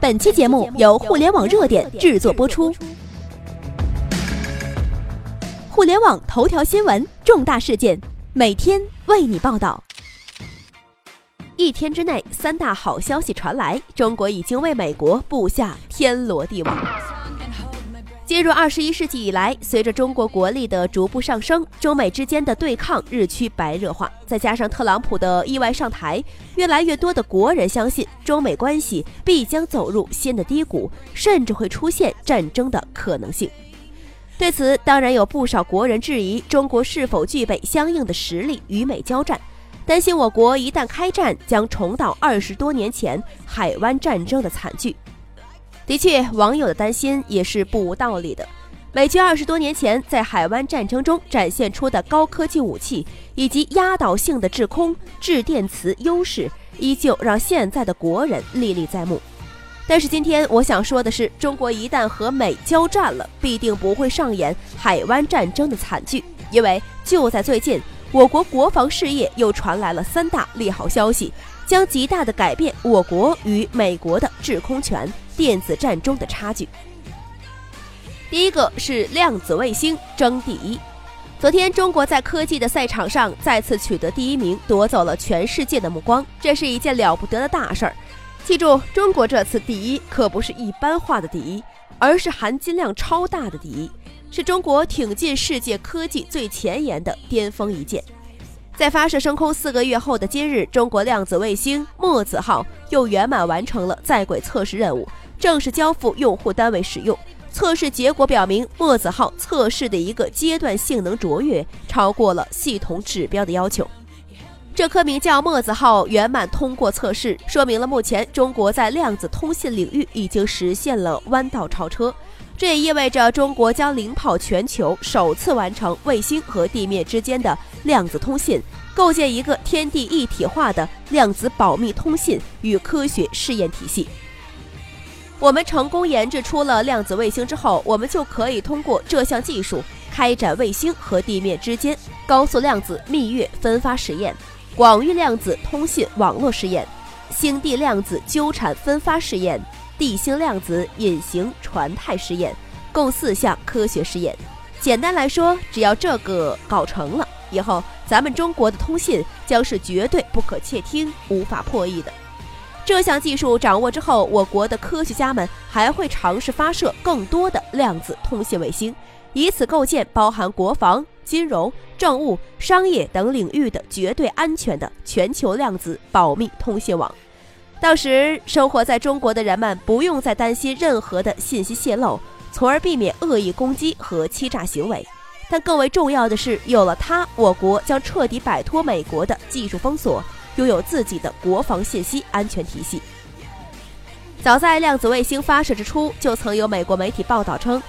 本期节目由互联网热点制作播出。互联网头条新闻，重大事件，每天为你报道。一天之内，三大好消息传来，中国已经为美国布下天罗地网。进入二十一世纪以来，随着中国国力的逐步上升，中美之间的对抗日趋白热化。再加上特朗普的意外上台，越来越多的国人相信中美关系必将走入新的低谷，甚至会出现战争的可能性。对此，当然有不少国人质疑中国是否具备相应的实力与美交战，担心我国一旦开战，将重蹈二十多年前海湾战争的惨剧。的确，网友的担心也是不无道理的。美军二十多年前在海湾战争中展现出的高科技武器以及压倒性的制空、制电磁优势，依旧让现在的国人历历在目。但是今天我想说的是，中国一旦和美交战了，必定不会上演海湾战争的惨剧，因为就在最近，我国国防事业又传来了三大利好消息，将极大的改变我国与美国的制空权。电子战中的差距。第一个是量子卫星争第一。昨天，中国在科技的赛场上再次取得第一名，夺走了全世界的目光，这是一件了不得的大事儿。记住，中国这次第一可不是一般化的第一，而是含金量超大的第一，是中国挺进世界科技最前沿的巅峰一箭。在发射升空四个月后的今日，中国量子卫星“墨子号”又圆满完成了在轨测试任务。正式交付用户单位使用。测试结果表明，墨子号测试的一个阶段性能卓越，超过了系统指标的要求。这颗名叫墨子号圆满通过测试，说明了目前中国在量子通信领域已经实现了弯道超车。这也意味着中国将领跑全球，首次完成卫星和地面之间的量子通信，构建一个天地一体化的量子保密通信与科学试验体系。我们成功研制出了量子卫星之后，我们就可以通过这项技术开展卫星和地面之间高速量子蜜月分发实验、广域量子通信网络实验、星地量子纠缠分发试验、地星量子隐形传态试验，共四项科学实验。简单来说，只要这个搞成了，以后咱们中国的通信将是绝对不可窃听、无法破译的。这项技术掌握之后，我国的科学家们还会尝试发射更多的量子通信卫星，以此构建包含国防、金融、政务、商业等领域的绝对安全的全球量子保密通信网。到时，生活在中国的人们不用再担心任何的信息泄露，从而避免恶意攻击和欺诈行为。但更为重要的是，有了它，我国将彻底摆脱美国的技术封锁。拥有自己的国防信息安全体系。早在量子卫星发射之初，就曾有美国媒体报道称，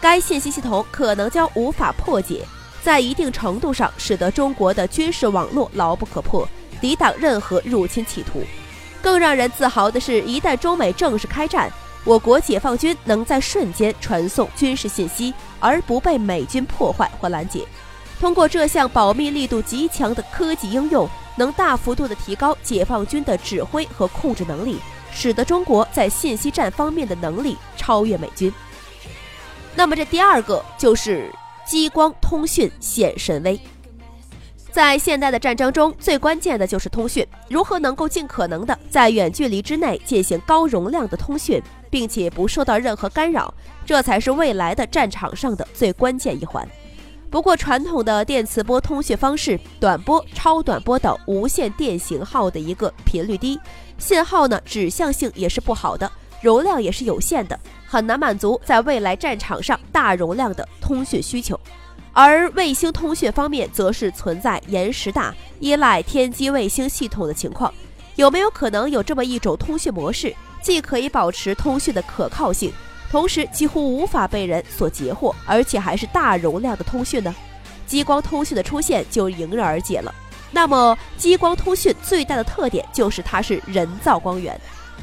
该信息系统可能将无法破解，在一定程度上使得中国的军事网络牢不可破，抵挡任何入侵企图。更让人自豪的是，一旦中美正式开战，我国解放军能在瞬间传送军事信息，而不被美军破坏或拦截。通过这项保密力度极强的科技应用。能大幅度的提高解放军的指挥和控制能力，使得中国在信息战方面的能力超越美军。那么这第二个就是激光通讯显神威。在现代的战争中，最关键的就是通讯，如何能够尽可能的在远距离之内进行高容量的通讯，并且不受到任何干扰，这才是未来的战场上的最关键一环。不过，传统的电磁波通讯方式，短波、超短波等无线电型号的一个频率低，信号呢指向性也是不好的，容量也是有限的，很难满足在未来战场上大容量的通讯需求。而卫星通讯方面，则是存在延时大、依赖天基卫星系统的情况。有没有可能有这么一种通讯模式，既可以保持通讯的可靠性？同时几乎无法被人所截获，而且还是大容量的通讯呢？激光通讯的出现就迎刃而解了。那么，激光通讯最大的特点就是它是人造光源，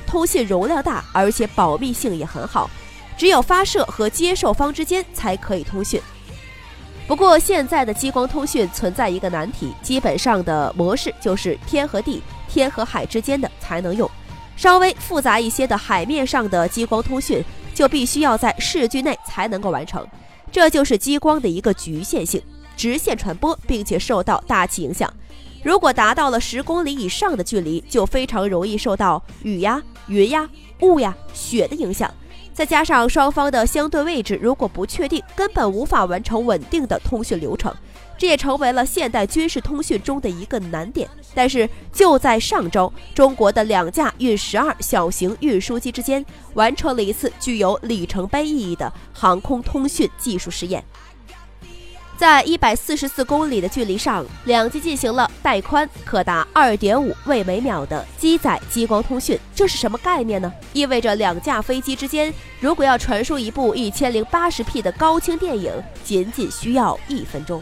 通信容量大，而且保密性也很好，只有发射和接受方之间才可以通讯。不过，现在的激光通讯存在一个难题，基本上的模式就是天和地、天和海之间的才能用。稍微复杂一些的海面上的激光通讯，就必须要在视距内才能够完成。这就是激光的一个局限性，直线传播，并且受到大气影响。如果达到了十公里以上的距离，就非常容易受到雨呀、云呀、雾呀、雪的影响。再加上双方的相对位置如果不确定，根本无法完成稳定的通讯流程。这也成为了现代军事通讯中的一个难点。但是就在上周，中国的两架运十二小型运输机之间完成了一次具有里程碑意义的航空通讯技术实验。在一百四十四公里的距离上，两机进行了带宽可达二点五位每秒的机载激光通讯。这是什么概念呢？意味着两架飞机之间，如果要传输一部一千零八十 P 的高清电影，仅仅需要一分钟。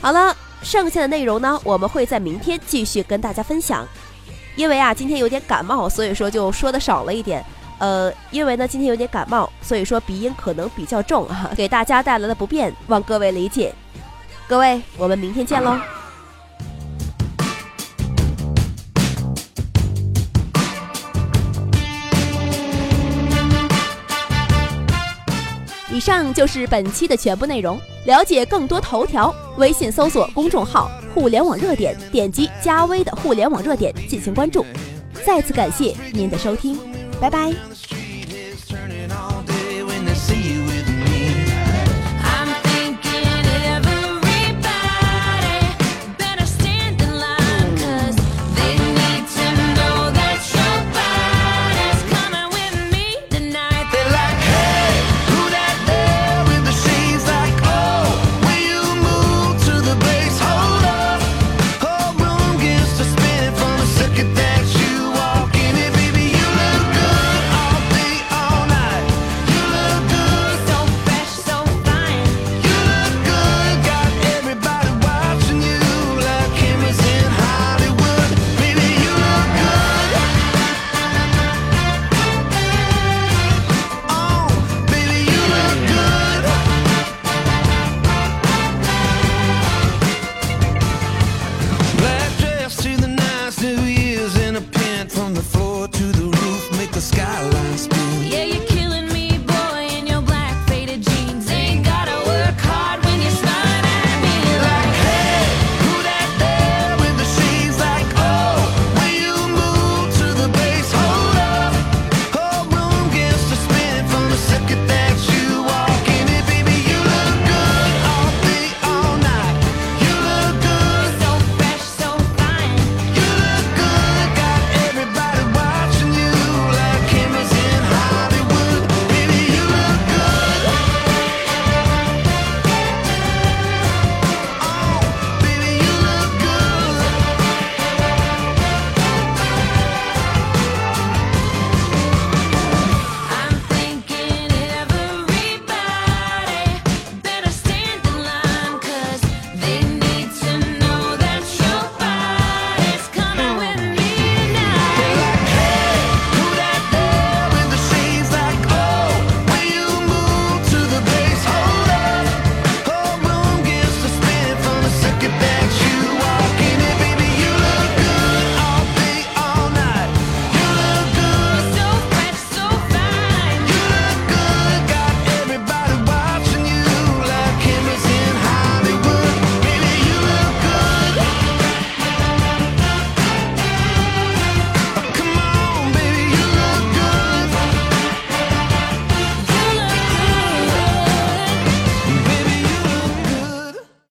好了，剩下的内容呢，我们会在明天继续跟大家分享。因为啊，今天有点感冒，所以说就说的少了一点。呃，因为呢今天有点感冒，所以说鼻音可能比较重啊，给大家带来的不便，望各位理解。各位，我们明天见喽。以上就是本期的全部内容。了解更多头条，微信搜索公众号“互联网热点”，点击加微的“互联网热点”进行关注。再次感谢您的收听。拜拜。